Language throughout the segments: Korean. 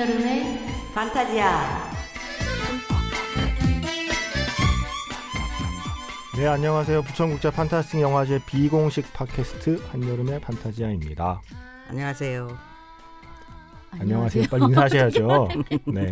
한여름의 판타지야. 네 안녕하세요 부천국제 판타스틱 영화제 비공식 팟캐스트 한여름의 판타지아입니다. 안녕하세요. 안녕하세요. 빨리 인사하셔야죠. 네.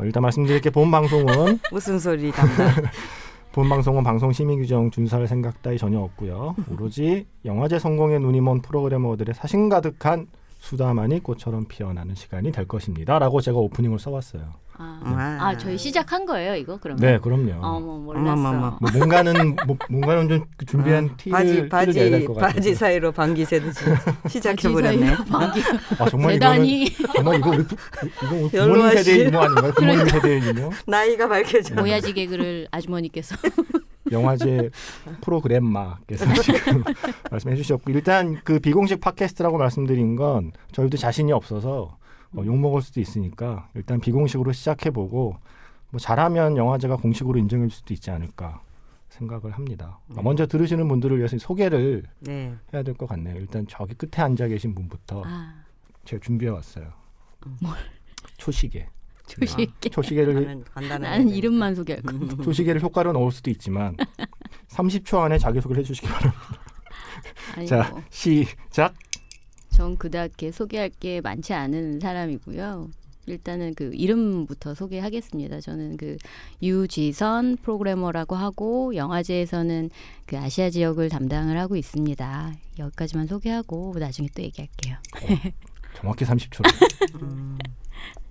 어, 일단 말씀드릴 게 본 방송은 무슨 소리 담당? 본 방송은 방송 심의 규정 준수할 생각 따위 전혀 없고요. 오로지 영화제 성공에 눈이 먼 프로그래머들의 사심 가득한 수다만이 꽃처럼 피어나는 시간이 될 것입니다.라고 제가 오프닝을 써왔어요. 아, 와. 아, 저희 시작한 거예요, 이거 그러면? 네, 그럼요. 어머 몰랐어. 어머머머. 뭐 뭔가는 뭐, 뭔가는 좀 준비한 어, 티를 바지 티를 내야 될 바지 것 같아요. 바지 사이로 방귀 새듯이 시작해 버렸네. 아 정말 대단히 이거는 정말 이거 우리 부, 이거 부모님 세대의 유머 아닌가요? 부모님 세대의 유머? 나이가 밝혀져. 모야지 개그를 아주머니께서 영화제 프로그램마께서 지금 말씀해 주셨고 일단 그 비공식 팟캐스트라고 말씀드린 건 저희도 자신이 없어서 어, 욕 먹을 수도 있으니까 일단 비공식으로 시작해 보고 뭐 잘하면 영화제가 공식으로 인정해 줄 수도 있지 않을까 생각을 합니다. 아, 먼저 들으시는 분들을 위해서 소개를 네. 해야 될 것 같네요. 일단 저기 끝에 앉아 계신 분부터 아, 제가 준비해 왔어요. 뭘? 초시계. 조식게. 초시계를 나는 이름만 소개할 거. 초시계를 효과로 넣을 수도 있지만 30초 안에 자기 소개를 해주시기 바랍니다. 자 뭐, 시작. 전 그닥 에 소개할 게 많지 않은 사람이고요. 일단은 그 이름부터 소개하겠습니다. 저는 그 유지선 프로그래머라고 하고 영화제에서는 그 아시아 지역을 담당을 하고 있습니다. 여기까지만 소개하고 나중에 또 얘기할게요. 정확히 30초. 음.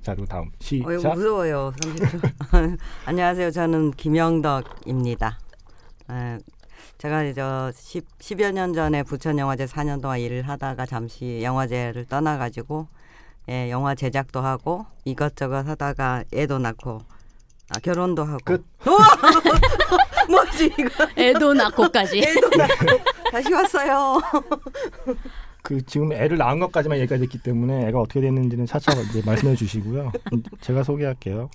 자 그리고 다음 어, 이거 시작. 무서워요. 30초. 안녕하세요. 저는 김영덕입니다. 아, 제가 저 10, 10여 년 전에 부천 영화제 4년 동안 일을 하다가 잠시 영화제를 떠나가지고 예, 영화 제작도 하고 이것저것 하다가 애도 낳고 아, 결혼도 하고 끝. 뭐지 이거 애도 낳고까지. 애도 낳고 다시 왔어요. 그 지금 애를 낳은 것까지만 얘기가 됐기 때문에 애가 어떻게 됐는지는 차차 이제 말씀해 주시고요. 음, 제가 소개할게요.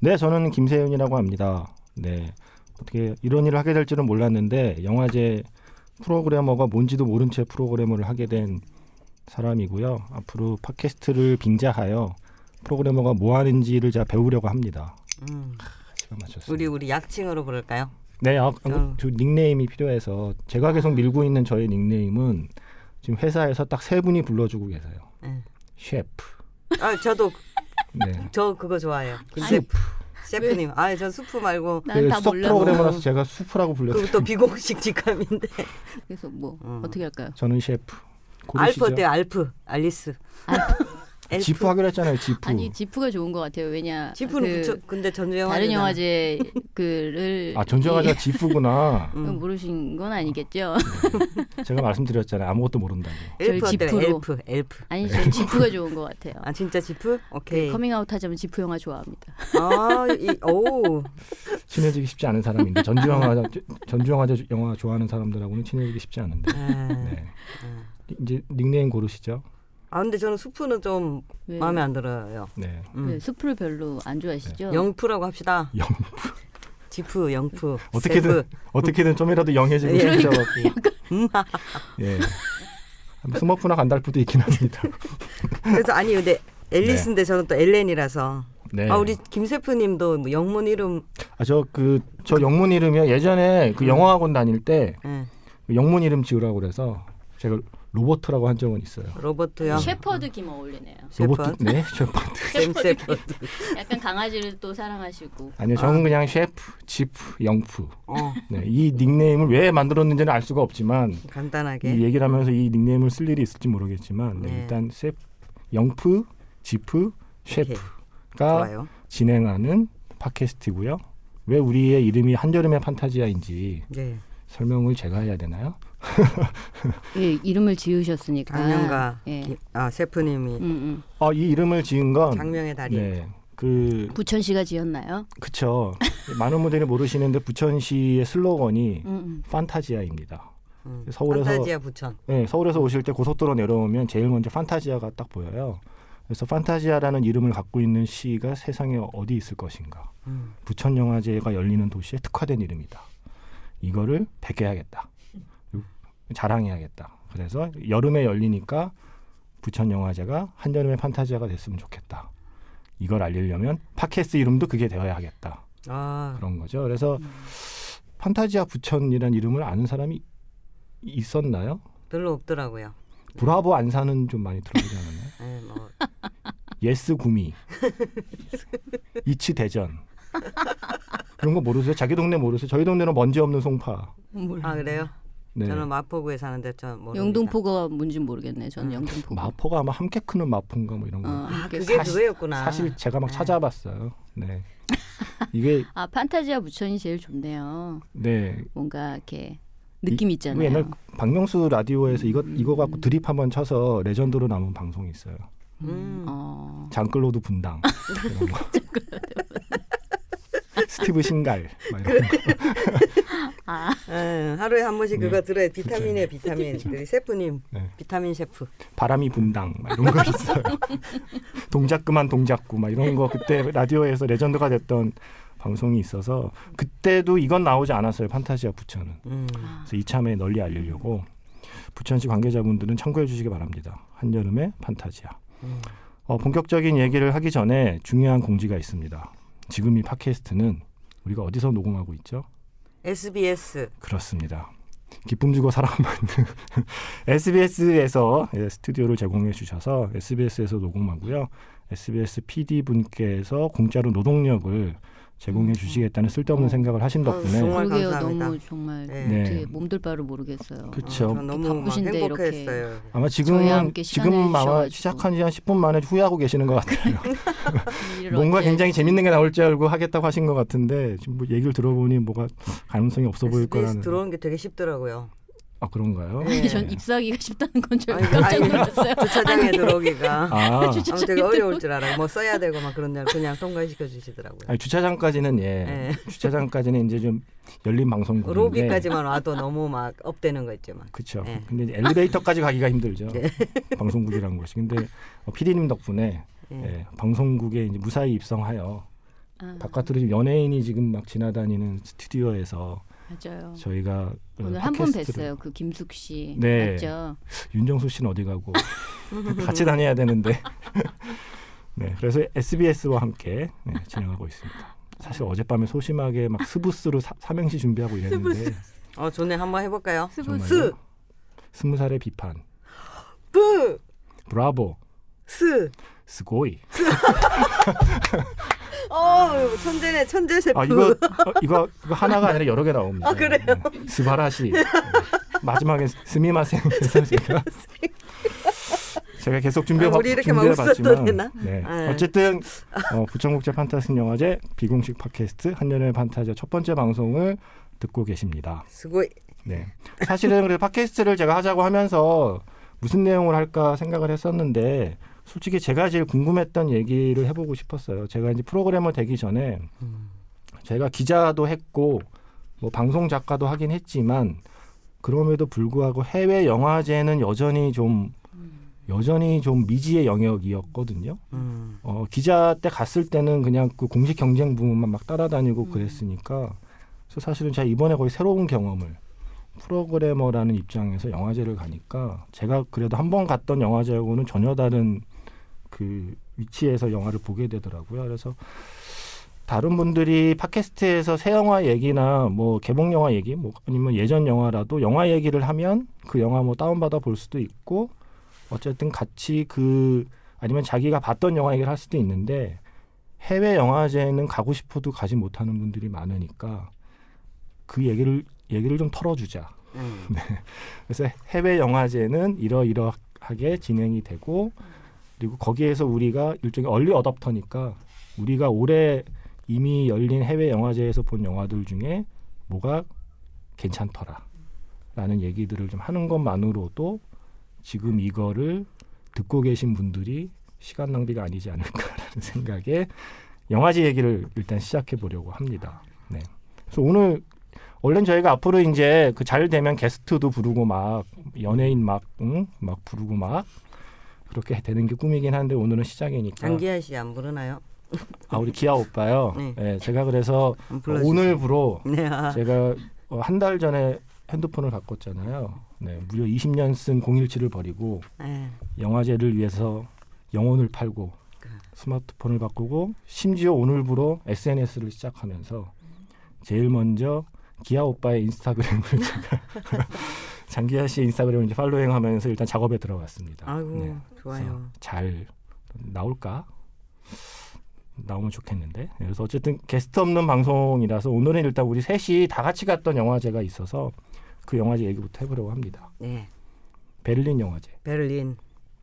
네, 저는 김세윤이라고 합니다. 네, 어떻게 이런 일을 하게 될 줄은 몰랐는데 영화제 프로그래머가 뭔지도 모른 채 프로그래머를 하게 된 사람이고요. 앞으로 팟캐스트를 빙자하여 프로그래머가 뭐 하는지를 제가 배우려고 합니다. 음, 제가 맞췄어요. 우리 우리 약칭으로 부를까요? 네, 아, 어. 저 닉네임이 필요해서 제가 계속 밀고 있는 저의 닉네임은 지금 회사에서 딱 세 분이 불러주고 계세요. 네. 셰프. 아 저도 네. 저 그거 좋아해요. 김셰프 셰프님. 아, 저 수프 말고 난다 수석 몰라서. 프로그래머라서 제가 수프라고 불렸어요. 그것도 비공식 직함인데. 그래서 뭐 음. 어떻게 할까요? 저는 셰프. 알프 고르시죠? 어때요? 알프, 알리스. 엘프. 지프 하기로 했잖아요. 지프. 아니 지프가 좋은 것 같아요. 왜냐 지프는 그 붙여. 근데 전주 영화. 다른 영화제 그를 아 전주영 화제가 지프구나. 음. 이- 모르신 건 아니겠죠? 제가 말씀드렸잖아요. 아무것도 모른다고. 엘프? 지프로. 엘프, 엘프. 아니 전 지프가 좋은 것 같아요. 아 진짜 지프? 오케이. 그 커밍아웃 하자면 지프 영화 좋아합니다. 아, 이, 오. 친해지기 쉽지 않은 사람인데 전주영화 전주영 화제 영화 좋아하는 사람들하고는 친해지기 쉽지 않은데. 아, 네. 아. 이제 닉네임 고르시죠. 아 근데 저는 수프는 좀 왜, 마음에 안 들어요. 네. 음. 왜 수프를 별로 안 좋아하시죠? 영프라고 합시다. 영 지프, 영프. 어떻게든 세프. 어떻게든 좀이라도 young해지고 예. 싶으셔 갖고. 음. 예. 스머프나 간달프도 있긴 합니다. 그래서 아니 근데 앨리스인데 저는 또 엘렌이라서. 네. 아 우리 김세프님도 뭐 영문 이름. 아, 저 그저 영문 이름이요. 예전에 그 음. 영어 학원 다닐 때 예. 그 영문 이름 지으라고 그래서 제가 로버트라고 한 적은 있어요. 로버트요. 셰퍼드 김 어울리네요. 로버트. 네, 셰퍼드. 샘 셰퍼드. 약간 강아지를 또 사랑하시고 아니요, 저는 그냥 셰프, 지프, 영프. 어, 네, 이 닉네임을 왜 만들었는지는 알 수가 없지만 간단하게. 이 얘기를 하면서 이 닉네임을 쓸 일이 있을지 모르겠지만 네, 네. 일단 셰프, 영프, 지프, 셰프가. 진행하는 팟캐스트고요. 왜 우리의 이름이 한여름의 판타지아인지 네. 설명을 제가 해야 되나요? 예, 이름을 지으셨으니까 장명가 예. 기- 아 셰프님이 음, 음. 아, 이 이름을 지은 건 장명의 달인. 네. 그 부천시가 지었나요? 그쵸. 많은 분들이 모르시는데 부천시의 슬로건이 음, 음. 판타지아입니다. 음. 서울에서- 판타지아 부천. 네, 서울에서 오실 때 고속도로 내려오면 제일 먼저 판타지아가 딱 보여요. 그래서 판타지아라는 이름을 갖고 있는 시가 세상에 어디 있을 것인가. 음. 부천 영화제가 열리는 도시에 특화된 이름이다. 이거를 베개야겠다. 자랑해야겠다. 그래서 여름에 열리니까 부천 영화제가 한여름의 판타지아가 됐으면 좋겠다. 이걸 알리려면 팟캐스트 이름도 그게 되어야 하겠다. 아, 그런 거죠. 그래서 판타지아 부천이라는 이름을 아는 사람이 있었나요? 별로 없더라고요. 브라보 안산은 좀 많이 들어보지 않았나요? 네, 뭐 예스 구미, 이치 대전 이런 거 모르세요? 자기 동네 모르세요? 저희 동네는 먼지 없는 송파. 몰라. 아 그래요? 네. 저는 마포구에 사는데 저 모릅니다. 영등포가 뭔지 모르겠네. 저는 음. 영등포. 마포가 아마 함께 크는 마포인가 뭐 이런 거. 어, 아 그게 사실- 그거였구나. 사실 제가 막 네. 찾아봤어요. 네. 이게 아 판타지아 부천이 제일 좋네요. 네. 뭔가 이렇게 느낌 이- 있잖아요. 옛날 박명수 라디오에서 이거 음. 이거 갖고 드립 한번 쳐서 레전드로 남은 방송이 있어요. 음. 어. 장클로드 분당 이런 거. 스티븐 신갈 막 이런 거. 아, 예, 하루에 한 번씩 네. 그거 들어요. 비타민이에요, 비타민. 우리 셰프님, 네. 비타민 셰프. 바람이 분당 막 이런 거 있어요. 동작 그만 동작구 막 이런 거 그때 라디오에서 레전드가 됐던 방송이 있어서 그때도 이건 나오지 않았어요. 판타지아 부천은. 음. 그래서 이참에 널리 알리려고 부천시 관계자분들은 참고해 주시기 바랍니다. 한여름의 판타지아. 음. 어, 본격적인 얘기를 하기 전에 중요한 공지가 있습니다. 지금 이 팟캐스트는 우리가 어디서 녹음하고 있죠? SBS. 그렇습니다. 기쁨 주고 사랑 받는 SBS에서 예, 스튜디오를 제공해 주셔서 SBS에서 녹음하고요. SBS PD 분께서 공짜로 노동력을 제공해 주시겠다는 쓸데없는 어. 생각을 하신 어, 덕분에 정말 그러게요. 감사합니다. 너무 정말 네. 네. 어떻게 몸둘 바를 모르겠어요. 그쵸. 어, 저 너무 막 바쁘신데 행복했어요. 아마 저희와 함께 시간을 지금 아마 주셔가지고. 시작한 지 한 10분 만에 후회하고 계시는 것 같아요. 일을 뭔가 굉장히 재밌는 게 나올 줄 알고 하겠다고 하신 것 같은데 지금 뭐 얘기를 들어보니 뭐가 가능성이 없어 보일 SBS 거라는 들어오는 게 되게 쉽더라고요. 아 그런가요? 네. 아니 전 입사하기가 쉽다는 건줄 아니, 깜짝 놀랐어요. 주차장에 들어오기가 아, 아무 되게 어려울 줄 알아요. 뭐 써야 되고 막 그런 날 그냥 통과시켜 주시더라고요. 아니 주차장까지는 예, 네. 주차장까지는 이제 좀 열린 방송국인데 로비까지만 와도 너무 막 업되는 거 있지만. 그렇죠. 네. 근데 이제 엘리베이터까지 가기가 힘들죠. 네. 방송국이라는 것이. 근데 어, PD님 덕분에 예. 예, 방송국에 이제 무사히 입성하여 아, 바깥으로 지금 연예인이 지금 막 지나다니는 스튜디오에서 맞아요. 저희가 어, 오늘 한 번 뵀어요. 그 김숙 씨 네. 맞죠? 윤정수 씨는 어디 가고 같이 다녀야 되는데 네 그래서 SBS와 함께 네, 진행하고 있습니다. 사실 어젯밤에 소심하게 막 스부스로 사, 삼행시 준비하고 이랬는데 어 좋네 한번 해 볼까요? 정말요? 스, 스무 살의 비판 브, 브라보 스. すごい 어 천재네 천재 셰프. 아 이거 어, 이거 이거 하나가 아니라 여러 개 나옵니다. 아, 그래요? 네. 素晴らし 네. 마지막에 すみません 제가 제가 계속 준비해 아, 우리 이렇게 막 준비해 웃어도 봤지만 되나? 네. 네. 어쨌든 어, 부천국제 판타스틱 영화제 비공식 팟캐스트 한여름의 판타지아 첫 번째 방송을 듣고 계십니다. 스고이. 네. 사실은 그래 팟캐스트를 제가 하자고 하면서 무슨 내용을 할까 생각을 했었는데 솔직히 제가 제일 궁금했던 얘기를 해보고 싶었어요. 제가 이제 프로그래머 되기 전에 음. 제가 기자도 했고 뭐 방송 작가도 하긴 했지만 그럼에도 불구하고 해외 영화제는 여전히 좀 여전히 좀 미지의 영역이었거든요. 음. 어, 기자 때 갔을 때는 그냥 그 공식 경쟁 부문만 막 따라다니고 음. 그랬으니까 그래서 사실은 제가 이번에 거의 새로운 경험을 프로그래머라는 입장에서 영화제를 가니까 제가 그래도 한 번 갔던 영화제하고는 전혀 다른 그 위치에서 영화를 보게 되더라고요. 그래서 다른 분들이 팟캐스트에서 새 영화 얘기나 뭐 개봉 영화 얘기 뭐 아니면 예전 영화라도 영화 얘기를 하면 그 영화 뭐 다운받아 볼 수도 있고 어쨌든 같이 그 아니면 자기가 봤던 영화 얘기를 할 수도 있는데 해외 영화제는 가고 싶어도 가지 못하는 분들이 많으니까 그 얘기를 얘기를 좀 털어주자. 음. 그래서 해외 영화제는 이러이러하게 진행이 되고 그리고 거기에서 우리가 일종의 얼리 어답터니까 우리가 올해 이미 열린 해외 영화제에서 본 영화들 중에 뭐가 괜찮더라라는 얘기들을 좀 하는 것만으로도 지금 이거를 듣고 계신 분들이 시간 낭비가 아니지 않을까라는 생각에 영화제 얘기를 일단 시작해 보려고 합니다. 네. 그래서 오늘 원래는 저희가 앞으로 이제 그 잘 되면 게스트도 부르고 막 연예인 막, 응? 막 부르고 막 그렇게 되는 게 꿈이긴 한데 오늘은 시작이니까. 장기하 씨안 부르나요? 아 우리 기아 오빠요. 네. 네, 제가 그래서. 오늘부로 네. 아. 제가 어, 한달 전에 핸드폰을 바꿨잖아요. 네, 무려 20년 쓴 017을 버리고 네. 영화제를 위해서 영혼을 팔고 스마트폰을 바꾸고 심지어 오늘부로 SNS를 시작하면서 제일 먼저 기아 오빠의 인스타그램을 제가 장기하 씨의 인스타그램을 이제 팔로잉하면서 일단 작업에 들어갔습니다. 아이고 네. 좋아요. 잘 나올까? 나오면 좋겠는데. 그래서 어쨌든 게스트 없는 방송이라서 오늘은 일단 우리 셋이 다 같이 갔던 영화제가 있어서 그 영화제 얘기부터 해보려고 합니다. 네, 베를린 영화제. 베를린.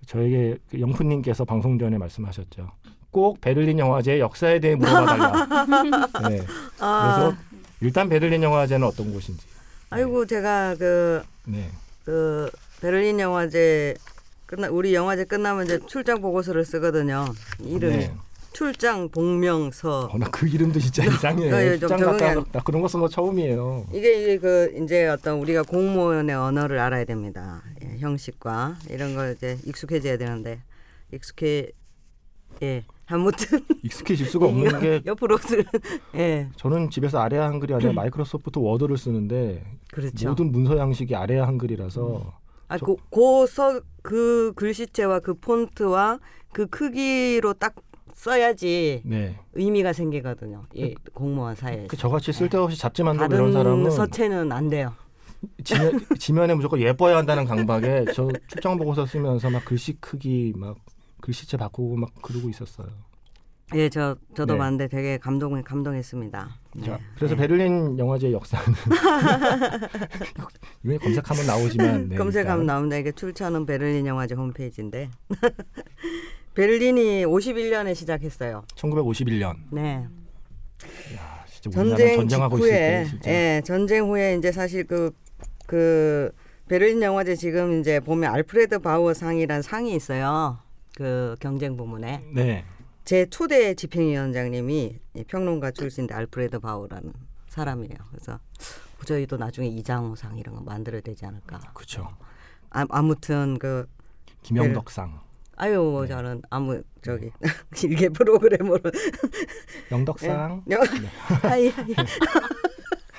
저에게 그 영프님께서 방송 전에 말씀하셨죠. 꼭 베를린 영화제의 역사에 대해 물어봐달라. 네. 아, 그래서 일단 베를린 영화제는 어떤 곳인지. 아이고 제가 그 네. 그 베를린 영화제 끝나 우리 영화제 끝나면 이제 출장 보고서를 쓰거든요. 이름이 네. 출장 복명서. 어, 나그 이름도 진짜 이상해. 네, 좀 출장. 갔다 나 그런 거 쓴 거 처음이에요. 이게 이제 그 이제 어떤 우리가 공무원의 언어를 알아야 됩니다. 예, 형식과 이런 걸 이제 익숙해져야 되는데 익숙해 예 아무튼 익숙해질 수가 없는 게 옆으로 쓰 예 저는 집에서 아래아 한글이 아니라 마이크로소프트 워드를 쓰는데 그렇죠. 모든 문서 양식이 아래아 한글이라서 아그그 글씨체와 그 폰트와 그 크기로 딱 써야지 네. 의미가 생기거든요. 이 공무원 사회에서. 그 저같이 쓸데없이 잡지 만들고 이런 사람은 서체는 안 돼요. 지면, 지면에 무조건 예뻐야 한다는 강박에 저 출장 보고서 쓰면서 막 글씨 크기 막 글씨체 바꾸고 막 그러고 있었어요. 예, 저 저도 네. 봤는데 되게 감동 감동했습니다. 자, 네. 그래서 네. 베를린 영화제 역사는 이거 검색하면 나오지만 네, 검색하면. 나옵니다. 이게 출처는 베를린 영화제 홈페이지인데 베를린이 51년에 시작했어요. 1951년. 네. 야, 전쟁 진짜. 예, 전쟁 후에 이제 사실 그그 베를린 영화제 지금 이제 보면 알프레드 바우어 상이란 상이 있어요. 그 경쟁 부문에 네. 제 초대 집행위원장님이 이 평론가 출신인데 알프레드 바우어라는 사람이에요. 그래서 저희도 나중에 이장호상 이런 거 만들어야 되지 않을까. 그렇죠. 아, 아무튼 그 김영덕상. 아유 네. 저는 아무 저기 일개 프로그래머로 영덕상. 여- はい はい す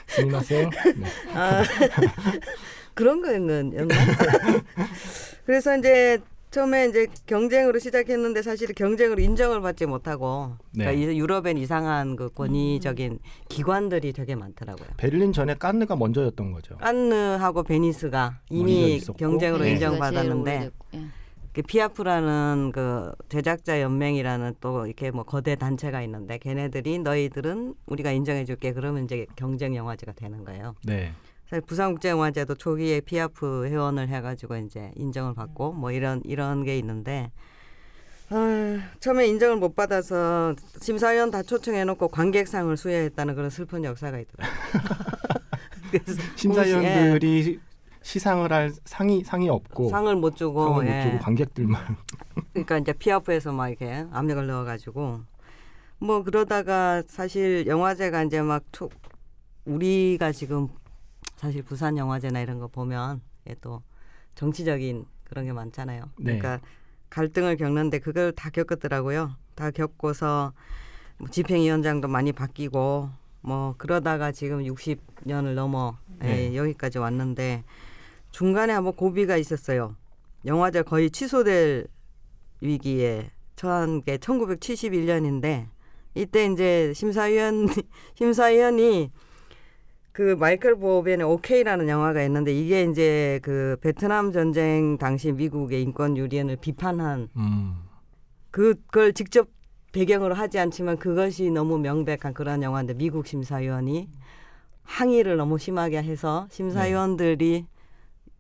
みません. 네. 아, 그런 거였나? 그래서 이제 처음에 이제 경쟁으로 시작했는데 사실 경쟁으로 인정을 받지 못하고 네. 그러니까 이- 유럽엔 이상한 그 권위적인 기관들이 되게 많더라고요. 베를린 전에 깐느가 먼저였던 거죠. 깐느하고 베니스가 이미. 경쟁으로 네. 인정받았는데 예. 그 피아프라는 그 제작자 연맹이라는 또 이렇게 뭐 거대 단체가 있는데 걔네들이 너희들은 우리가 인정해줄게 그러면 이제 경쟁 영화제가 되는 거예요. 네. 부산국제영화제도 초기에 피아프 회원을 해가지고 이제 인정을 받고 뭐 이런 이런 게 있는데 아, 처음에 인정을 못 받아서 심사위원 다 초청해놓고 관객상을 수여했다는 그런 슬픈 역사가 있더라고요. 심사위원들이 시상을 할 상이 상이 없고 상을 못 주고, 상을 못 예. 주고 관객들만 그러니까 이제 피아프에서 막 이렇게 압력을 넣어가지고 뭐 그러다가 사실 영화제가 이제 막 초, 우리가 지금 사실 부산 영화제나 이런 거 보면 예, 또 정치적인 그런 게 많잖아요. 네. 그러니까 갈등을 겪는데 그걸 다 겪었더라고요. 다 겪고서 뭐 집행위원장도 많이 바뀌고 뭐 그러다가 지금 60년을 넘어 예, 네. 여기까지 왔는데 중간에 한번 고비가 있었어요. 영화제 거의 취소될 위기에 처한 게 1971년인데 이때 이제 심사위원 심사위원이 그 마이클 보벤의 오케이라는 영화가 있는데 이게 이제 그 베트남 전쟁 당시 미국의 인권 유리언을 비판한 음. 그걸 직접 배경으로 하지 않지만 그것이 너무 명백한 그런 영화인데 미국 심사위원이 항의를 너무 심하게 해서 심사위원들이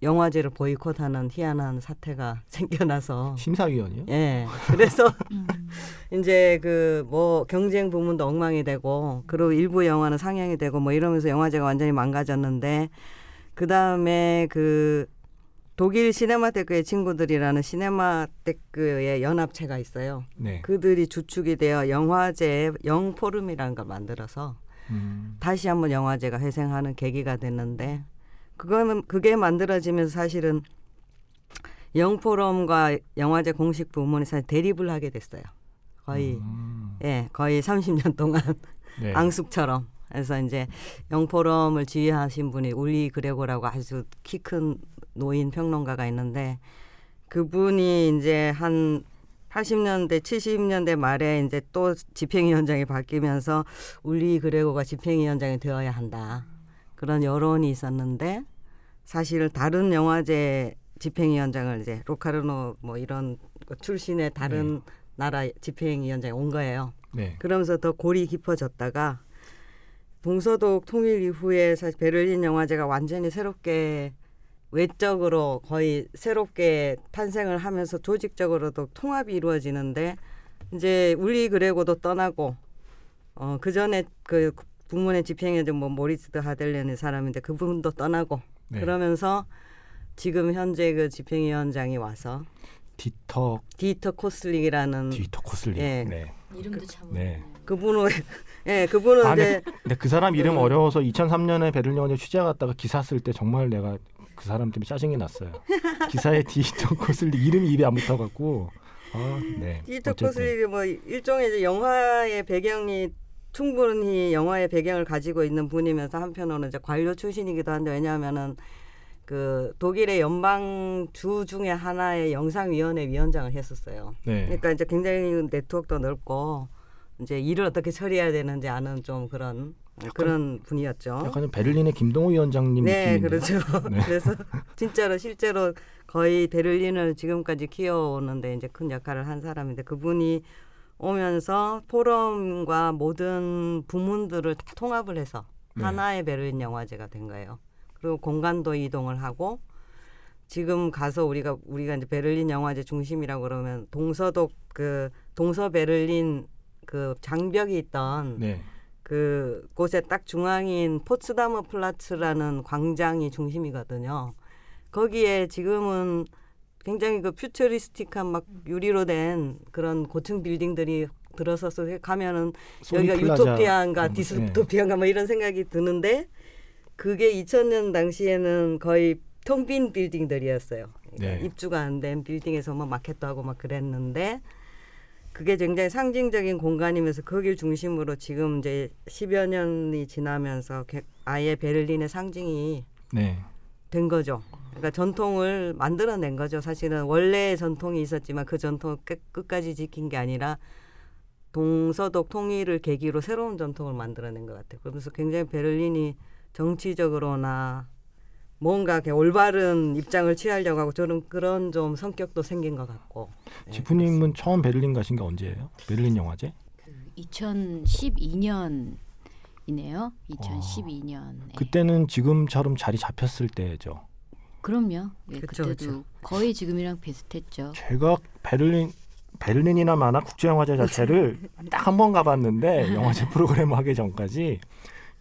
영화제를 보이콧하는 희한한 사태가 생겨나서 심사위원이요? 예 그래서 이제 그 뭐 경쟁 부문도 엉망이 되고 그리고 일부 영화는 상영이 되고 뭐 이러면서 영화제가 완전히 망가졌는데 그 다음에 그 독일 시네마테크의 친구들이라는 시네마테크의 연합체가 있어요. 네. 그들이 주축이 되어 영화제 영포럼이라는 걸 만들어서 음. 다시 한번 영화제가 회생하는 계기가 됐는데 그거는 그게 만들어지면서 사실은 영포럼과 영화제 공식 부문이 사실 대립을 하게 됐어요. 거의 음. 예 거의 30년 동안 네. 앙숙처럼 그래서 이제 영포럼을 지휘하신 분이 울리 그레고라고 아주 키 큰 노인 평론가가 있는데 그분이 이제 한 80년대, 70년대 말에 이제 또 집행위원장이 바뀌면서 울리 그레고가 집행위원장이 되어야 한다. 그런 여론이 있었는데 사실 다른 영화제 집행위원장을 이제 로카르노 뭐 이런 거 출신의 다른 나라 집행위원장이 온 거예요. 네. 그러면서 더 골이 깊어졌다가 동서독 통일 이후에 사실 베를린 영화제가 완전히 새롭게 외적으로 거의 새롭게 탄생을 하면서 조직적으로도 통합이 이루어지는데 이제 울리 그레고도 떠나고 어그 전에 그 북문의 집행위원장 뭐 모리스 드 하델렌의 사람인데 그분도 떠나고 네. 그러면서 지금 현재 그 집행위원장이 와서 디터 디터 코슬릭이라는 디터 코슬릭. 예. 네. 이름도 참 네. 그분은 예 그분은 아, 이제 근데 그 사람 이름 음. 어려워서 2003년에 베를린 영화제 취재 갔다가 기사 쓸 때 정말 내가 그 사람 때문에 짜증이 났어요. 기사에 디터 코슬릭 이름이 입에 안 붙어 갖고 아, 네. 디터 어쨌든. 코슬릭이 뭐 일종의 이제 영화의 배경이 충분히 영화의 배경을 가지고 있는 분이면서 한편으로는 이제 관료 출신이기도 한데 왜냐하면은 그 독일의 연방 주 중에 하나의 영상위원회 위원장을 했었어요. 네. 그러니까 이제 굉장히 네트워크도 넓고 이제 일을 어떻게 처리해야 되는지 아는 좀 그런 그런 분이었죠. 약간 좀 베를린의 김동호 위원장님 네, 느낌인데. 그렇죠. 네. 그래서 진짜로 실제로 거의 베를린을 지금까지 키워오는데 이제 큰 역할을 한 사람인데 그분이 오면서 포럼과 모든 부문들을 다 통합을 해서 네. 하나의 베를린 영화제가 된 거예요. 그리고 공간도 이동을 하고 지금 가서 우리가 우리가 이제 베를린 영화제 중심이라고 그러면 동서독 그 동서 베를린 그 장벽이 있던 네. 그 곳에 딱 중앙인 포츠다머 플라츠라는 광장이 중심이거든요. 거기에 지금은 굉장히 그 futuristic한 막 유리로 된 그런 고층 빌딩들이 들어서서 가면은 여기가 플라자. 유토피아인가 음, 디스토피아인가 뭐 이런 생각이 드는데 그게 2000년 당시에는 거의 텅 빈 빌딩들이었어요. 그러니까 네. 입주가 안 된 빌딩에서 뭐 마켓도 하고 막 그랬는데 그게 굉장히 상징적인 공간이면서 거길 중심으로 지금 이제 10여 년이 지나면서 개- 아예 베를린의 상징이 네. 된 거죠. 그러니까 전통을 만들어낸 거죠. 사실은 원래 전통이 있었지만 그 전통을 끝, 끝까지 지킨 게 아니라 동서독 통일을 계기로 새로운 전통을 만들어낸 것 같아요. 그러면서 굉장히 베를린이 정치적으로나 뭔가 이렇게 올바른 입장을 취하려고 하고 저는 그런 좀 성격도 생긴 것 같고. 네, 지프님은 처음 베를린 가신 게 언제예요? 베를린 영화제? 그 2012년이네요. 2012년. 네. 그때는 지금처럼 자리 잡혔을 때죠. 그럼요. 예, 그쵸, 그때도 그쵸. 거의 지금이랑 비슷했죠. 제가 베를린 베를린이나 마나 국제 영화제 자체를 딱 한 번 가봤는데 영화제 프로그래머 하기 전까지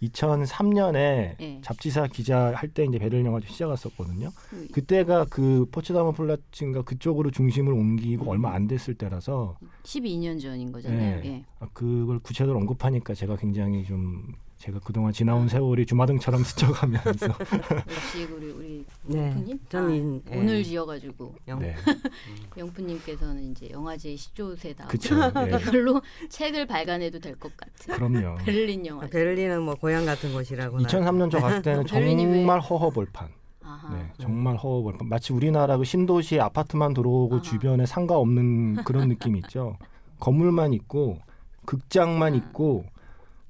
2003년에 예. 잡지사 기자 할 때 이제 베를린 영화제 시작했었거든요. 그 그때가 그 포츠다머 플라츠인가 그쪽으로 중심을 옮기고 얼마 안 됐을 때라서 12년 전인 거잖아요. 네. 예. 아, 그걸 구체적으로 언급하니까 제가 굉장히 좀 제가 그동안 지나온 세월이 주마등처럼 스쳐가면서 역시 우리 우리 네. 영프님 저는 아, 인- 예. 오늘 지어가지고 영- 네, 영프님께서는 이제 영화제 시조세다. 그쵸. 예. 이걸로 책을 발간해도 될 것 같은 그럼요. 베를린 영화. 베를린은 뭐 고향 같은 곳이라고나. 2003년 저 갔을 때는 정말 허허벌판. 아하. 네, 정말 허허벌판. 마치 우리나라 그 신도시 아파트만 들어오고 아하. 주변에 상가 없는 그런 느낌 있죠. 건물만 있고 극장만 아. 있고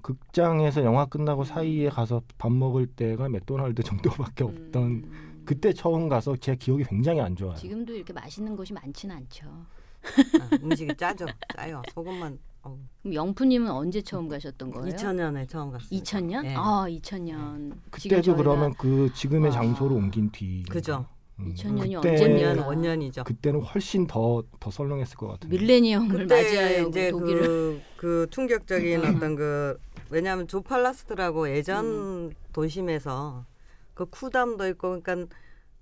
극장에서 영화 끝나고 사이에 가서 밥 먹을 때가 맥도날드 정도밖에 없던 음, 그때 처음 가서 제 기억이 굉장히 안 좋아요. 지금도 이렇게 맛있는 곳이 많지는 않죠. 아, 음식이 짜죠. 짜요. 소금만. 어우. 그럼 영프님은 언제 처음 가셨던 거예요? 2000년에 처음 갔어요. 2000년? 네. 아, 2000년. 그때도 그러면 그 지금의 아. 장소로 옮긴 뒤. 그죠. 음, 2000년이 그때-? 원년 원년이죠. 그때는 훨씬 더 더 썰렁했을 것 같은데. 밀레니엄을 맞이하여 이제 독일을 그, 그 충격적인 어떤 그 왜냐하면 조팔라스트라고 예전 음. 도심에서 그 쿠담도 있고 그러니까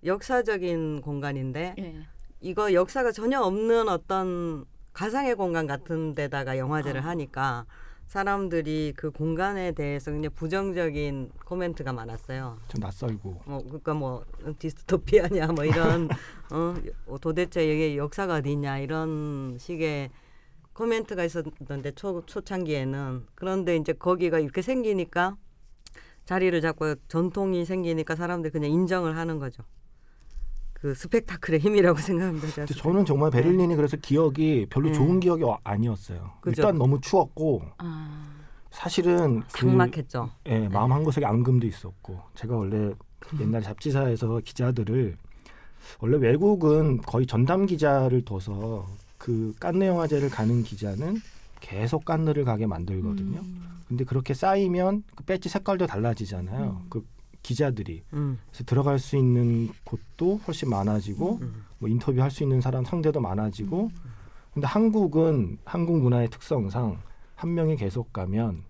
역사적인 공간인데 예. 이거 역사가 전혀 없는 어떤 가상의 공간 같은 데다가 영화제를 아. 하니까 사람들이 그 공간에 대해서 그냥 부정적인 코멘트가 많았어요. 좀 낯설고. 뭐 그러니까 뭐 디스토피아냐 뭐 이런 어 도대체 이게 역사가 어디 있냐 이런 식의 코멘트가 있었는데 초 초창기에는 그런데 이제 거기가 이렇게 생기니까 자리를 잡고 전통이 생기니까 사람들이 그냥 인정을 하는 거죠. 그 스펙타클의 힘이라고 생각합니다. 제가 저는 정말 베를린이 그래서 기억이 별로 네. 좋은 기억이 와- 아니었어요. 그죠. 일단 너무 추웠고 아, 사실은 그 삭막했죠. 예, 마음 한 구석에 앙금도 있었고 제가 원래 옛날 잡지사에서 기자들을 원래 외국은 거의 전담 기자를 둬서 그 깐느 영화제를 가는 기자는 계속 깐느를 가게 만들거든요. 음. 근데 그렇게 쌓이면 그 배지 색깔도 달라지잖아요. 음. 그 기자들이 음. 그래서 들어갈 수 있는 곳도 훨씬 많아지고 음. 뭐 인터뷰 할 수 있는 사람 상대도 많아지고 근데 한국은 한국 문화의 특성상 한 명이 계속 가면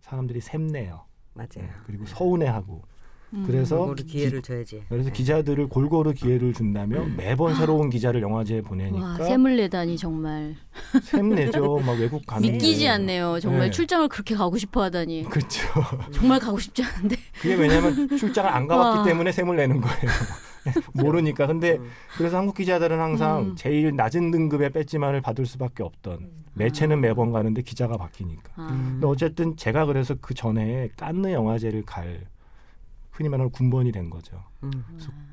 사람들이 샘내요. 맞아요. 네, 그리고 서운해하고 음. 그래서 골고루 기회를 줘야지. 그래서 네. 기자들을 골고루 기회를 준다면 매번 새로운 기자를 영화제에 와, 보내니까 샘을 내다니 정말 샘내죠. 막 외국 가는 믿기지 않네요. 정말 네. 출장을 그렇게 가고 싶어 하다니. 그렇죠. 정말 가고 싶지 않은데. 그게 왜냐하면 출장을 안 가봤기 와. 때문에 샘을 내는 거예요. 모르니까. 근데 음. 그래서 한국 기자들은 항상 음. 제일 낮은 등급의 배지만을 받을 수밖에 없던 매체는 매번 가는데 기자가 바뀌니까. 아. 음. 근데 어쨌든 제가 그래서 그 전에 깐느 영화제를 갈 흔히 말하는 군번이 된 거죠. 음.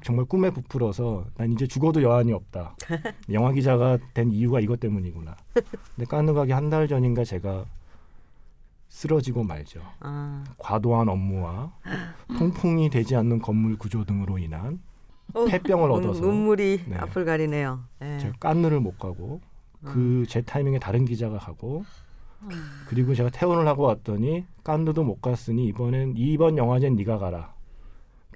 정말 꿈에 부풀어서 난 이제 죽어도 여한이 없다. 영화 기자가 된 이유가 이것 때문이구나. 근데 깐느 가기 한 달 전인가 제가 쓰러지고 말죠. 아. 과도한 업무와 통풍이 되지 않는 건물 구조 등으로 인한 어, 폐병을 눈- 얻어서 눈물이 네. 앞을 가리네요. 네. 제가 깐느를 못 가고 그 제 타이밍에 다른 기자가 가고 그리고 제가 퇴원을 하고 왔더니 깐느도 못 갔으니 이번엔 이번 영화제는 네가 가라.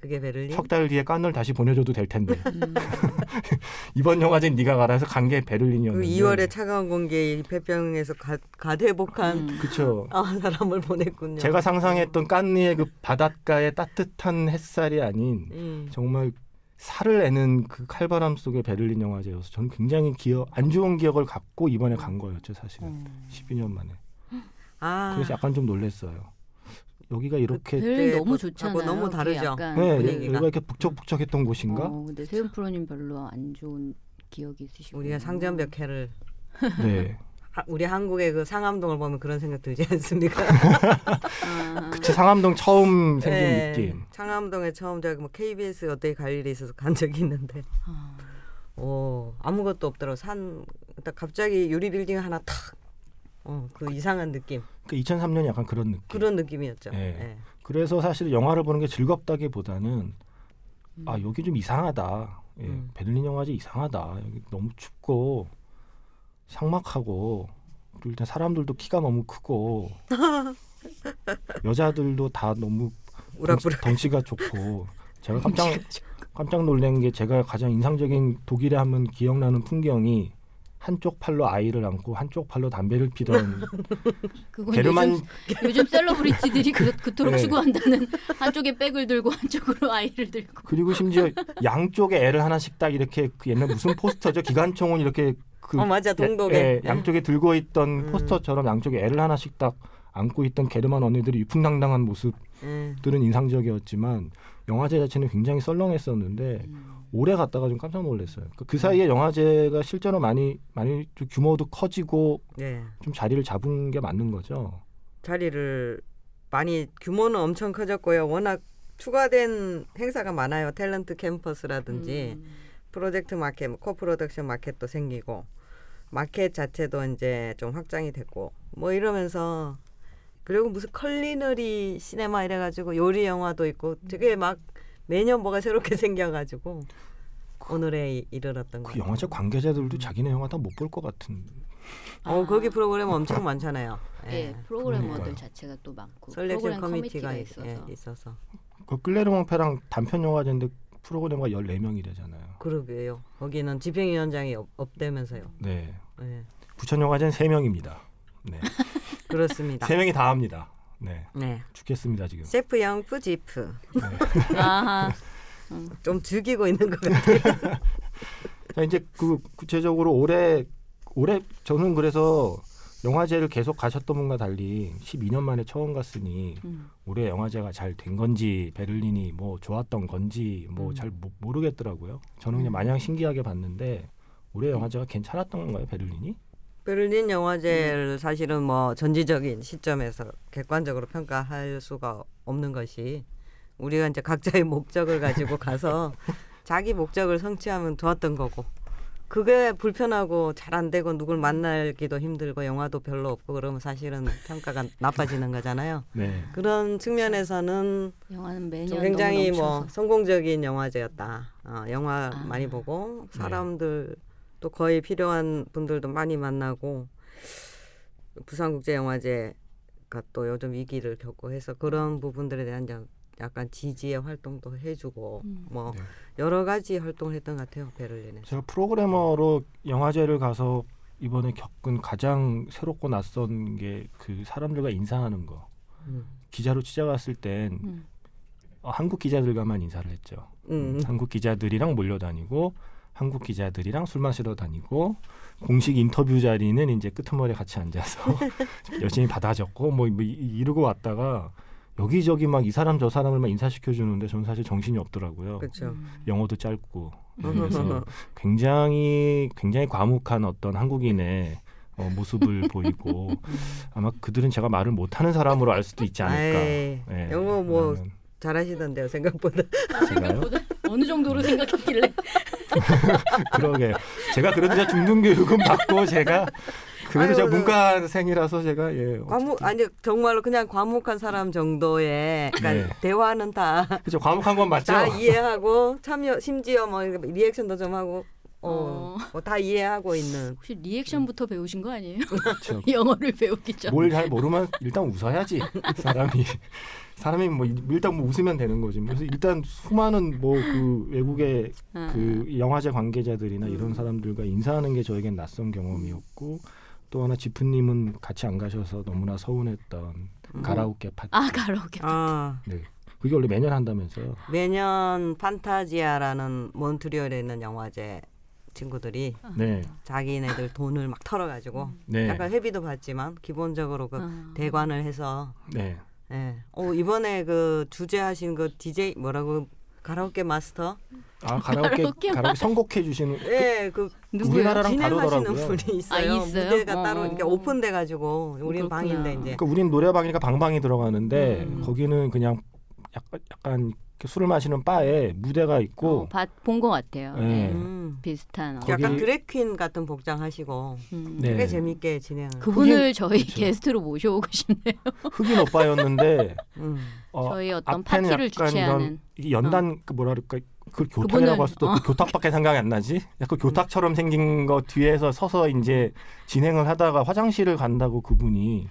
그게 베를린. 석 달 뒤에 깐느를 다시 보내줘도 될 텐데 음. 이번 영화제는 네가 가라 해서 간게그 베를린이었는데 2월에 차가운 공기에 폐병에서 가, 가대복한 음. 그쵸 아, 사람을 보냈군요. 제가 상상했던 깐느의 그 바닷가의 따뜻한 햇살이 아닌 음. 정말 살을 내는 그 칼바람 속의 베를린 영화제여서 저는 굉장히 기억 안 좋은 기억을 갖고 이번에 간 거였죠 사실은 음. 12년 만에 아, 그래서 약간 좀 놀랬어요 여기가 이렇게 베를린 그때 너무 뭐- 좋잖아요. 하고 너무 그게 다르죠. 약간 네, 분위기가. 여기가 이렇게 북적북적했던 곳인가 어, 근데 세훈 프로님 별로 안 좋은 기억이 있으시고. 우리가 상전벽해를 네 하- 우리 한국의 그 상암동을 보면 그런 생각 들지 않습니까? 아, 그치 상암동 처음 생긴 네, 느낌 상암동에 처음 저기 뭐 KBS 어떻게 갈 일이 있어서 간 적이 있는데 아. 오 아무것도 없더라고 산 딱 갑자기 유리 빌딩 하나 탁 어, 그 이상한 느낌 그 2003년이 약간 그런 느낌 그런 느낌이었죠. 네. 네. 그래서 사실 영화를 보는 게 즐겁다기보다는 아 여기 좀 이상하다. 예, 음. 베를린 영화제 이상하다. 여기 너무 춥고 삭막하고 그리고 일단 사람들도 키가 너무 크고 여자들도 다 너무 우락부락 덩치, 가 좋고 제가 깜짝 깜짝 놀란 게 제가 가장 인상적인 독일에 하면 기억나는 풍경이 한쪽 팔로 아이를 안고 한쪽 팔로 담배를 피던 게르만 요즘, 요즘 셀러브리티들이 그, 그토록 네. 추구한다는 한쪽에 백을 들고 한쪽으로 아이를 들고. 그리고 심지어 양쪽에 애를 하나씩 딱 이렇게 그 옛날 무슨 포스터죠 기관총은 이렇게 그 어 맞아 동독에 예, 양쪽에 들고 있던 음. 포스터처럼 양쪽에 애를 하나씩 딱 안고 있던 게르만 언니들이 위풍당당한 모습들은 예. 인상적이었지만 영화제 자체는 굉장히 썰렁했었는데 음. 올해 갔다가 좀 깜짝 놀랐어요. 그, 그 사이에 영화제가 실제로 많이 많이 좀 규모도 커지고 네. 좀 자리를 잡은 게 맞는 거죠. 자리를 많이 규모는 엄청 커졌고요. 워낙 추가된 행사가 많아요. 탤런트 캠퍼스라든지 음. 프로젝트 마켓, 뭐 co-production 마켓도 생기고 마켓 자체도 이제 좀 확장이 됐고 뭐 이러면서 그리고 무슨 culinary cinema 이래가지고 요리 영화도 있고 되게 막 매년 뭐가 새롭게 생겨가지고 오늘에 이- 이르렀던 그 거예요. 영화제 관계자들도 자기네 영화 다 못 볼 것 같은. 어 아. 거기 프로그램 엄청 많잖아요. 예, 예. 프로그래머들 그러니까요. 자체가 또 많고 selection program committee가 committee가 있- 있어서 예, 있어서 그 클레르몽페랑 단편 영화제인데 프로그래머가 14명이 되잖아요. 그러게요. 거기는 집행위원장이 없, 없다면서요. 네. 예. 부천 영화제는 3명입니다. 네. 그렇습니다. 세 명이 다 합니다. 네. 네. 죽겠습니다 지금. 셰프 영프 지프 아하 좀 죽이고 있는 것 같아요. 자 이제 그 구체적으로 올해 올해 저는 그래서 영화제를 계속 가셨던 분과 달리 12년 만에 처음 갔으니 음. 올해 영화제가 잘 된 건지 베를린이 뭐 좋았던 건지 뭐 음. 잘 모르겠더라고요. 저는 그냥 마냥 신기하게 봤는데 올해 영화제가 괜찮았던 건가요 베를린이? 베를린 영화제를 사실은 뭐 전지적인 시점에서 객관적으로 평가할 수가 없는 것이 우리가 이제 각자의 목적을 가지고 가서 자기 목적을 성취하면 좋았던 거고 그게 불편하고 잘 안 되고 누굴 만나기도 힘들고 영화도 별로 없고 그러면 사실은 평가가 나빠지는 거잖아요. 네. 그런 측면에서는 영화는 매년 좀 굉장히 뭐. 성공적인 영화제였다. 어, 영화 아. 많이 보고 네. 사람들 또 거의 필요한 분들도 많이 만나고 부산국제영화제가 또 요즘 위기를 겪고 해서 그런 부분들에 대한 약- 약간 지지의 활동도 해주고 음. 뭐 네. 여러 가지 활동을 했던 것 같아요 베를린에서. 제가 프로그래머로 영화제를 가서 이번에 겪은 가장 새롭고 낯선 게 그 사람들과 인사하는 거. 음. 기자로 취재갔을 땐 음. 어, 한국 기자들과만 인사를 했죠. 음. 한국 기자들이랑 몰려다니고 한국 기자들이랑 술 마시러 다니고 공식 인터뷰 자리는 이제 끄트머리에 같이 앉아서 열심히 받아 적고 뭐, 뭐 이- 이러고 왔다가 여기저기 막 이 사람 저 사람을 막 인사시켜 주는데 저는 사실 정신이 없더라고요. 그렇죠. 음. 영어도 짧고 그래서 굉장히 굉장히 과묵한 어떤 한국인의 어, 모습을 보이고 아마 그들은 제가 말을 못하는 사람으로 알 수도 있지 않을까. 아이, 예, 영어 뭐 잘하시던데요 생각보다. 제가요? 어느 정도로 생각했길래 그러게 제가 그래도 제가 중등 교육은 받고 제가 그래도 아유, 제가 네. 문과생이라서 제가 예 과묵 아니 정말로 그냥 과묵한 사람 정도의 그러니까 네. 대화는 다다 그죠 과묵한 건 맞죠? 이해하고 참여 심지어 뭐 리액션도 좀 하고 어, 어. 뭐다 이해하고 있는 혹시 리액션부터 배우신 거 아니에요? 그렇죠. 영어를 배우기 전. 뭘 잘 모르면 일단 웃어야지 사람이 사람이 뭐 일단 뭐 웃으면 되는 거지. 그래서 일단 수많은 뭐 그 외국의 아. 그 영화제 관계자들이나 음. 이런 사람들과 인사하는 게 저에겐 낯선 경험이었고 또 하나 지프님은 같이 안 가셔서 너무나 서운했던 음. 가라오케 파티. 아 가라오케. 아 네. 그게 원래 매년 한다면서요. 매년 판타지아라는 몬트리올에 있는 영화제 친구들이 네. 자기네들 돈을 막 털어가지고 네. 약간 회비도 받지만 기본적으로 그 아. 대관을 해서 네. 예. 어, 이번에 그 주제 하신 그 DJ 뭐라고 가라오케 마스터 아 가라오케 가라오케 가라오케 선곡해 주시는 예, 그? 우리나라랑 다르더라고요. 분이 있어요. 아, 있어요? 무대가 어. 따로 이렇게 오픈돼 가지고 우리는. 방인데 이제 그러니까 우린 노래방이니까 방방이 들어가는데 음. 거기는 그냥 약간 약간 술을 마시는 바에 무대가 있고 어, 본것 같아요. 네. 네. 음. 비슷한. 어. 거기- 약간 드래퀸 같은 복장 하시고 음. 네. 꽤 재밌게 진행. 그분을 저희 그쵸. 게스트로 모셔오고 싶네요. 흑인 오빠였는데 음. 어, 저희 어떤 파티를 주최하는. 연단 그 뭐라 그럴까 그 교탁이라고 할 수도 어. 그 교탁밖에 생각이 안 나지. 약간 교탁처럼 생긴 거 뒤에서 서서 이제 진행을 하다가 화장실을 간다고 그분이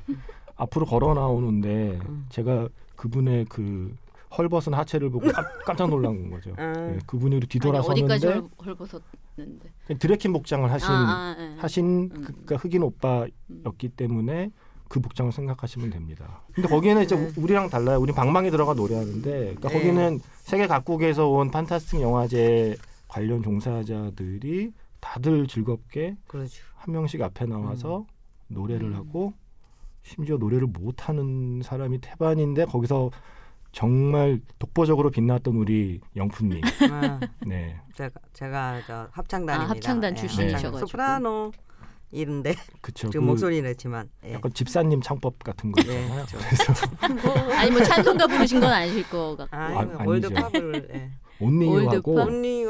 앞으로 걸어 나오는데 음. 제가 그분의 그 헐벗은 하체를 보고 깜, 깜짝 놀란 거죠. 아. 예, 그분이 뒤돌아서는데 어디까지 헐, 헐벗었는데. 드레킨 복장을 하신 아, 아, 예. 하신 음. 그, 그러니까 흑인 오빠였기 때문에 그 복장을 생각하시면 됩니다. 근데 거기는 이제 네. 우- 우리랑 달라요. 우리 방망이 들어가 노래하는데, 그러니까 네. 거기는 세계 각국에서 온 판타스틱 영화제 관련 종사자들이 다들 즐겁게 그렇죠. 한 명씩 앞에 나와서 노래를 음. 하고 심지어 노래를 못 하는 사람이 태반인데 거기서 정말 독보적으로 빛났던 우리 영푼님. 아, 네, 제가 제가 저 합창단입니다. 아, 합창단 예, 출신이셔가지고. 소프라노 이런데 그쵸. 지금 그 목소리 냈지만 예. 약간 집사님 창법 같은 거 예. 그래서 아니 뭐 찬송가 부르신 건 아니실 것 같고. 아, 아, 아니죠. 월드컵을 예. 온리유하고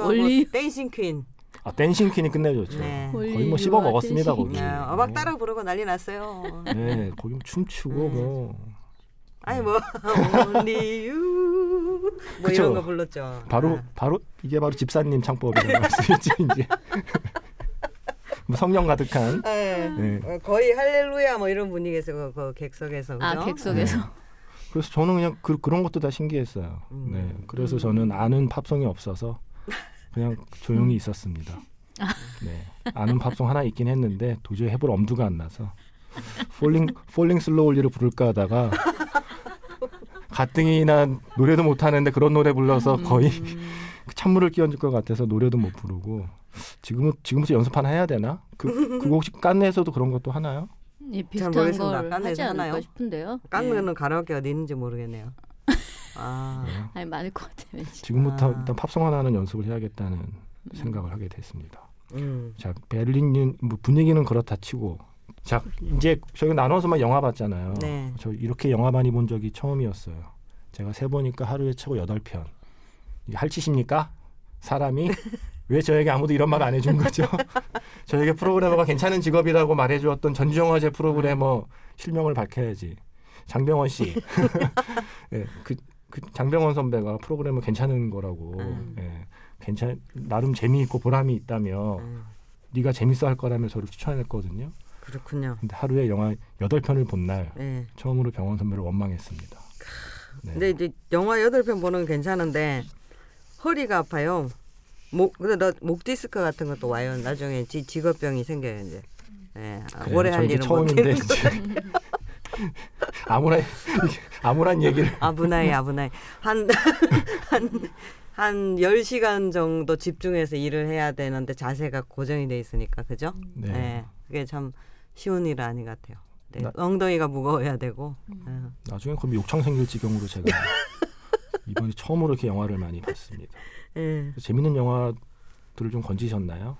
올리- 댄싱 퀸. 아, 댄싱 퀸이 끝내줬죠. 네. 거의 뭐 씹어 먹었습니다 거기. 네, 음악 따라 부르고 난리 났어요. 네, 거기 뭐 춤추고 음. 뭐 아니 뭐 only you 뭐 그쵸. 이런 거 불렀죠. 바로 아. 바로 이게 바로 집사님 창법이라는 말씀이죠 이제. 뭐 성령 가득한. 예. 네. 어, 거의 할렐루야 뭐 이런 분위기에서 그, 그 객석에서 아 그죠? 객석에서. 네. 그래서 저는 그냥 그, 그런 것도 다 신기했어요. 음. 네, 그래서 음. 저는 아는 팝송이 없어서 그냥 조용히 있었습니다. 네, 아는 팝송 하나 있긴 했는데 도저히 해볼 엄두가 안 나서 Falling Falling Slowly를 부를까 하다가 가뜩이나 노래도 못 하는데 그런 노래 불러서 거의 음. 찬물을 끼얹을 것 같아서 노래도 못 부르고 지금은 지금부터 연습 하나 해야 되나? 그 그거 혹시 깐느에서도 그런 것도 하나요? 예, 비슷한 모르겠습니다. 걸 하지 않을까? 싶은데요. 깡면은 가라오케 어디 있는지 모르겠네요. 아, 네. 예. 아니 많을 것 같아요. 지금부터 아. 일단 팝송 하나는 연습을 해야겠다는 생각을 하게 됐습니다. 음. 자 베를린 뭐 분위기는 그렇다 치고 자 이제 저희 나눠서만 영화 봤잖아요. 네. 저 이렇게 영화 많이 본 적이 처음이었어요. 제가 세 보니까 하루에 최고 여덟 편. 이게 할짓입니까? 사람이 왜 저에게 아무도 이런 말 안 해준 거죠? 저에게 프로그래머가 괜찮은 직업이라고 말해주었던 전주영화제 프로그래머 실명을 밝혀야지. 장병원 씨. 예, 그, 그 장병원 선배가 프로그래머 괜찮은 거라고. 음. 예, 괜찮 나름 재미있고 보람이 있다며 음, 네가 재밌어 할 거라며 저를 추천했거든요. 그렇군요. 근데 하루에 영화 여덟 편을 본날 예. 처음으로 병원 선배를 원망했습니다. 네. 근데 이제 영화 여덟 편 보는 건 괜찮은데 허리가 아파요. 목 근데 나 목 디스크 같은 것도 와요. 나중에 지, 직업병이 생겨요 이제. 예. 아, 그래요. 오래 저할 일은 처음인데 아무런 아무런 얘기를 아브나이 아브나이 한한한 한 10시간 정도 집중해서 일을 해야 되는데 자세가 고정이 돼 있으니까 그죠? 네. 네. 그게 참 쉬운 일 아닌 것 같아요. 네. 나- 엉덩이가 무거워야 되고. 예. 나중에 그럼 욕창 생길 지경으로 제가 이번에 처음으로 이렇게 영화를 많이 봤습니다. 예. 재밌는 영화들을 좀 건지셨나요?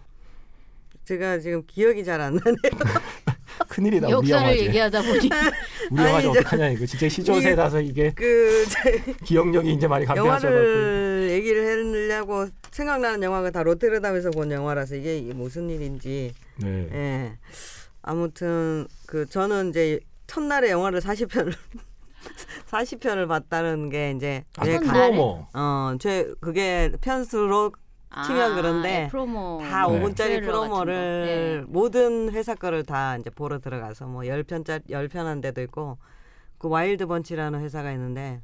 제가 지금 기억이 잘 안 나네요. 큰일이다 우리 역사를 영화제. 얘기하다 보니 우리 영화제 아니, 저- 어떡하냐 이거 진짜 시조세라서 이게 그 제- 기억력이 이제 많이 감퇴하셔서 영화를 얘기를 하려고 생각나는 영화가 다 로테르담에서 본 영화라서 이게 이게 무슨 일인지. 네. 예. 아무튼 그 저는 이제 첫날에 영화를 40편을 40편을 봤다는 게 이제 아, 제 첫날에? 프로모. 어, 제 그게 편수로 치면 그런데 예, 프로모 다 네. 5분짜리 트레일러 같은 거. 프로모를 네. 모든 회사 거를 다 이제 보러 들어가서 뭐 10편짜리 10편 한 데도 있고 그 와일드 번치라는 회사가 있는데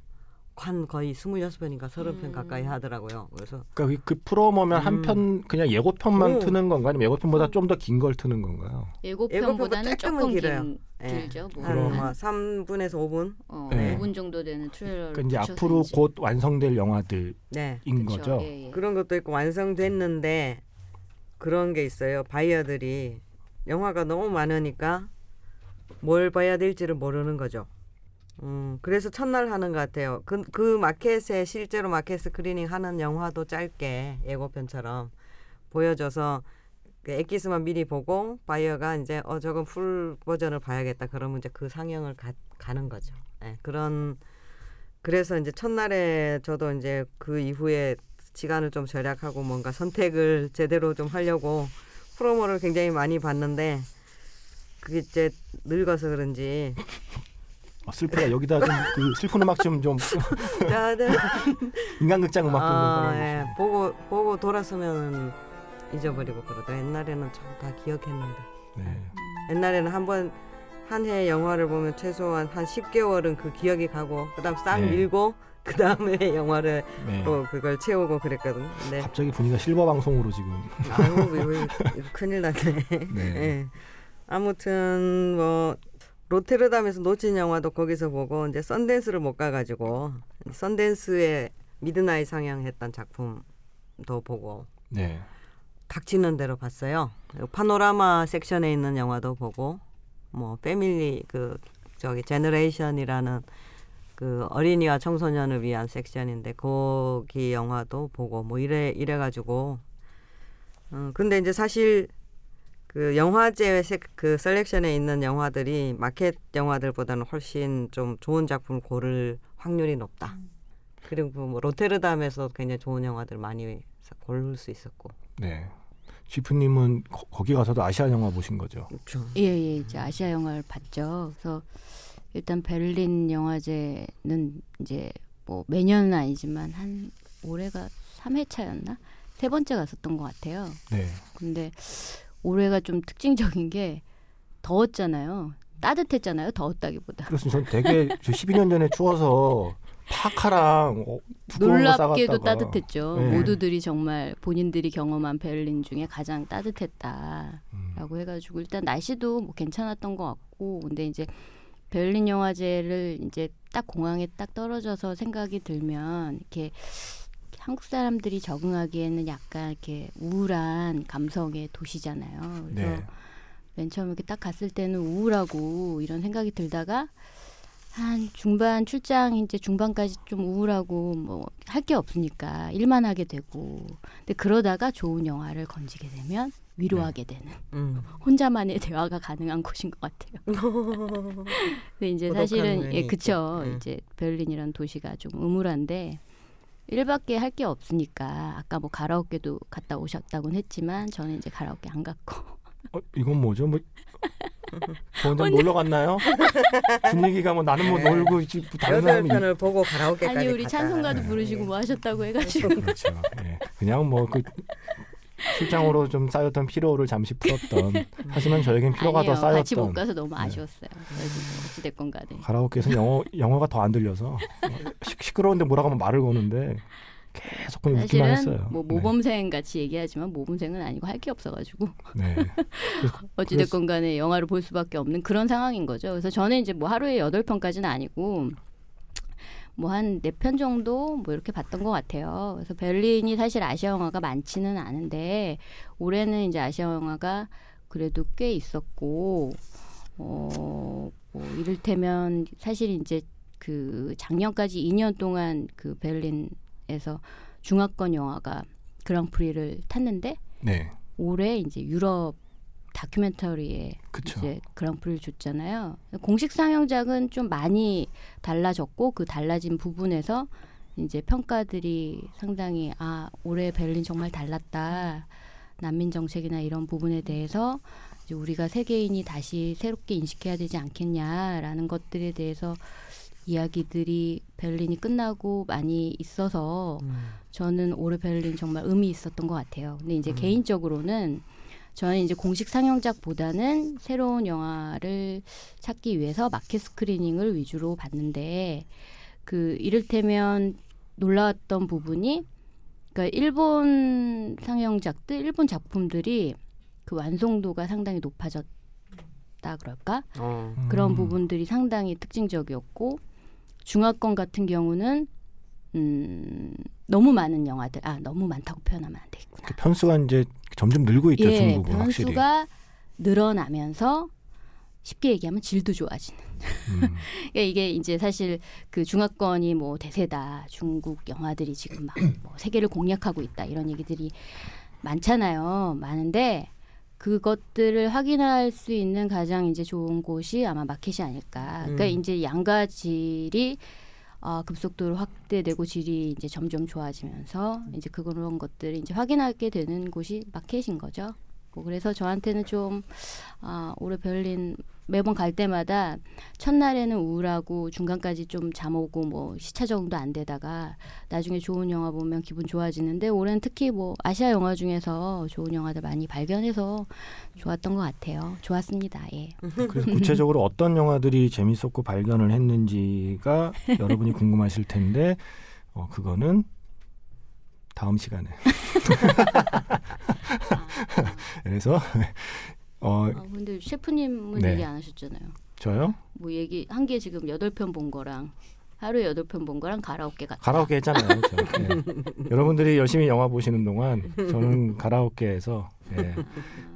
관 거의 26편인가 30편 음. 가까이 하더라고요. 그래서 그러니까 그, 그 promo면 한 음. 편 그냥 예고편만 오. 트는 건가요? 아니면 예고편보다 좀 더 긴 걸 트는 건가요? 예고편보다는 예고편보다 조금 조금은 길어요. 긴, 예. 길죠. 뭐한 그럼. 뭐한 3분에서 5분. 어, 네. 5분 정도 되는 트레일러를 그러니까 이제 앞으로 이제. 곧 완성될 영화들인 네. 거죠. 예, 예. 그런 것도 있고 완성됐는데 그런 게 있어요. 바이어들이 영화가 너무 많으니까 뭘 봐야 될지를 모르는 거죠. 음, 그래서 첫날 하는 것 같아요. 그, 그 마켓에 실제로 market screening 하는 영화도 짧게 예고편처럼 보여줘서 그 엑기스만 미리 보고 바이어가 이제 어 저건 full 버전을 봐야겠다. 그러면 이제 그 상영을 가, 가는 거죠. 예, 그런 그래서 이제 첫날에 저도 이제 그 이후에 시간을 좀 절약하고 뭔가 선택을 제대로 좀 하려고 프로모를 굉장히 많이 봤는데 그게 이제 늙어서 그런지 아, 슬프다. 여기다 좀 그 슬픈 음악 좀좀 다들 인간극장 음악 좀 아, 좀 예. 보고 보고 돌아서면 잊어버리고 그러다 옛날에는 참 다 기억했는데 네. 옛날에는 한번 한 해 영화를 보면 최소한 한 10개월은 그 기억이 가고 그다음 싹 네. 밀고 그 다음에 영화를 네. 또 그걸 채우고 그랬거든. 근데 갑자기 분위기가 실버 방송으로 지금. 아유 이거, 큰일 났네. 네. 예. 아무튼 뭐 로테르담에서 놓친 영화도 거기서 보고 이제 썬댄스를 못 가가지고 썬댄스에 midnight 상영했던 작품도 보고 네. 닥치는 대로 봤어요. 파노라마 섹션에 있는 영화도 보고 뭐 family 그 저기 Generation이라는 그 어린이와 청소년을 위한 섹션인데 거기 영화도 보고 뭐 이래 이래 가지고 어 근데 이제 사실 그 영화제 세- 그 셀렉션에 있는 영화들이 마켓 영화들보다는 훨씬 좀 좋은 작품을 고를 확률이 높다. 그리고 뭐 로테르담에서 굉장히 좋은 영화들 많이 고를 수 있었고. 네. 지프님은 거, 거기 가서도 아시아 영화 보신 거죠? 그렇죠. 예, 예, 이제 아시아 영화를 봤죠. 그래서 일단 베를린 영화제는 이제 뭐 매년은 아니지만 한 올해가 3회차였나? 세 번째 갔었던 것 같아요. 네. 근데 올해가 좀 특징적인 게 더웠잖아요. 따뜻했잖아요. 더웠다기보다. 그렇습니다. 전 되게 저 12년 전에 추워서 파카랑 어, 놀랍게도 따뜻했죠. 네. 모두들이 정말 본인들이 경험한 베를린 중에 가장 따뜻했다라고 음, 해가지고 일단 날씨도 뭐 괜찮았던 것 같고 근데 이제 베를린 영화제를 이제 딱 공항에 딱 떨어져서 생각이 들면 이렇게 한국 사람들이 적응하기에는 약간 이렇게 우울한 감성의 도시잖아요. 그래서 네. 맨 처음 이렇게 딱 갔을 때는 우울하고 이런 생각이 들다가 한 중반 출장 이제 중반까지 좀 우울하고 뭐 할 게 없으니까 일만 하게 되고 근데 그러다가 좋은 영화를 건지게 되면 위로하게 되는 음. 혼자만의 대화가 가능한 곳인 것 같아요. 근데 이제 사실은 예. 그쵸 음. 이제 베를린이라는 도시가 좀 음울한데 일밖에 할 게 없으니까 아까 뭐 가라오케도 갔다 오셨다고는 했지만 저는 이제 가라오케 안 갔고 어, 이건 뭐죠? 뭐 저 혼자 놀러 갔나요? 분위기가 뭐 나는 뭐 네. 놀고 뭐 다른 사람이 편을 보고 가라오케까지 아니 우리. 찬송가도 네. 부르시고 뭐 하셨다고 해가지고 그렇죠. 예. 그냥 뭐그 출장으로 좀 쌓였던 피로를 잠시 풀었던 하지만 저에겐 피로가 아니에요 더 쌓였던 같이 못 가서 너무 네. 아쉬웠어요. 그래서 어찌됐건 간에 가라오케에서 영어 영어가 더 안 들려서 어, 시, 시끄러운데 뭐라고 하면 말을 거는데 계속 그냥 웃기만 사실은 했어요. 뭐 모범생 같이 얘기하지만 모범생은 아니고 할 게 없어가지고 네. 네. 어찌됐건 간에 영화를 볼 수밖에 없는 그런 상황인 거죠. 그래서 저는 이제 뭐 하루에 여덟 편까지는 아니고 뭐 한 네 편 정도 뭐 이렇게 봤던 것 같아요. 그래서 베를린이 사실 아시아 영화가 많지는 않은데 올해는 이제 아시아 영화가 그래도 꽤 있었고 어 뭐 이를테면 사실 이제 그 작년까지 2년 동안 그 베를린에서 중화권 영화가 그랑프리를 탔는데 네. 올해 이제 유럽 다큐멘터리에 그쵸. 이제 그랑프리를 줬잖아요. 공식 상영작은 좀 많이 달라졌고 그 달라진 부분에서 이제 평가들이 상당히 아 올해 베를린 정말 달랐다. 난민 정책이나 이런 부분에 대해서 이제 우리가 세계인이 다시 새롭게 인식해야 되지 않겠냐라는 것들에 대해서 이야기들이 베를린이 끝나고 많이 있어서 음. 저는 올해 베를린 정말 의미 있었던 것 같아요. 근데 이제 음. 개인적으로는 저는 이제 공식 상영작보다는 새로운 영화를 찾기 위해서 마켓 스크리닝을 위주로 봤는데 그 이를테면 놀라웠던 부분이 그러니까 일본 상영작들, 일본 작품들이 그 완성도가 상당히 높아졌다 그럴까? 어. 그런 음. 부분들이 상당히 특징적이었고 중화권 같은 경우는 음, 너무 많은 영화들 아 너무 많다고 표현하면 안 되겠구나. 그 편수가 이제 점점 늘고 있죠 예, 중국은 확실히. 변수가 늘어나면서 쉽게 얘기하면 질도 좋아지는. 음. 그러니까 이게 이제 사실 그 중화권이 뭐 대세다. 중국 영화들이 지금 막 뭐 세계를 공략하고 있다. 이런 얘기들이 많잖아요. 많은데 그것들을 확인할 수 있는 가장 이제 좋은 곳이 아마 마켓이 아닐까. 그러니까 음. 이제 양가 질이 어, 급속도로 확대되고 질이 이제 점점 좋아지면서 이제 그런 것들을 이제 확인하게 되는 곳이 마켓인 거죠. 뭐 그래서 저한테는 좀 아, 올해 베를린 매번 갈 때마다 첫날에는 우울하고 중간까지 좀 잠 오고 뭐 시차 적응도 안 되다가 나중에 좋은 영화 보면 기분 좋아지는데 올해는 특히 뭐 아시아 영화 중에서 좋은 영화들 많이 발견해서 좋았던 것 같아요. 좋았습니다. 예. 그래서 구체적으로 어떤 영화들이 재밌었고 발견을 했는지가 여러분이 궁금하실 텐데 어, 그거는 다음 시간에. 그래서 어, 아, 근데 셰프님은 네. 얘기 안 하셨잖아요. 저요 뭐 얘기 한게 지금 여덟 편 본 거랑 하루에 여덟 편 본 거랑 가라오케 같다. 가라오케 했잖아요. 저. 예. 여러분들이 열심히 영화 보시는 동안 저는 가라오케에서 예,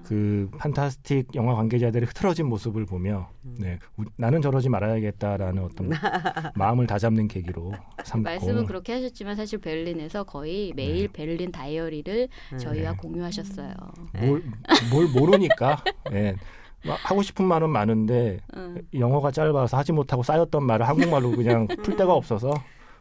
그 fantastic 영화 관계자들의 흐트러진 모습을 보며 네, 우- 나는 저러지 말아야겠다라는 어떤 마음을 다잡는 계기로 삼고 말씀은 그렇게 하셨지만 사실 베를린에서 거의 매일 네. 베를린 다이어리를 저희와 네. 공유하셨어요. 뭘, 뭘 모르니까 예. 막 하고 싶은 말은 많은데 응. 영어가 짧아서 하지 못하고 쌓였던 말을 한국말로 그냥 풀 데가 없어서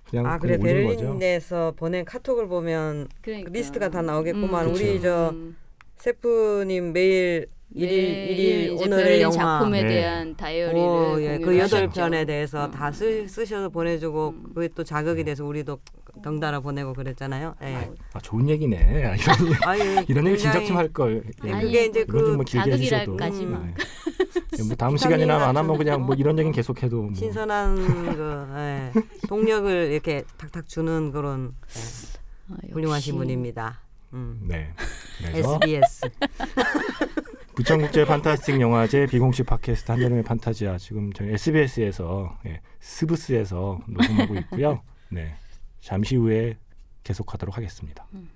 그냥 아 그래 올린 거죠. 베를린에서 보낸 카톡을 보면 그러니까. 리스트가 다 나오겠구만. 음, 우리. 저 음, 셰프님 매일 일일 매일 일일 오늘의 영화. 작품에 네. 대한 다이어리를 오, 예, 그 여덟. 편에 대해서 음. 다 쓰, 쓰셔서 보내주고 음. 그게 또 자극이 돼서 우리도 덩달아 보내고 그랬잖아요. 예. 아, 좋은 얘기네. 아, 이런, 아유, 이런 얘기 진작 좀 할 걸. 예, 아니, 그게 이제 좀뭐 그 길게 해주셔도. 자극이랄까지만. 네. 뭐 다음 시간이나 안 하면 그냥 뭐 거. 이런 얘기는 계속해도 뭐. 신선한 그 예, 동력을 이렇게 탁탁 주는 그런 예, 아. 훌륭하신 분입니다. 음. 네. SBS. 부천국제 판타스틱 영화제 비공식 팟캐스트 한여름의 판타지아 지금 저희 SBS에서 예, 스브스에서 녹음하고 있고요. 네. 잠시 후에 계속하도록 하겠습니다. 음.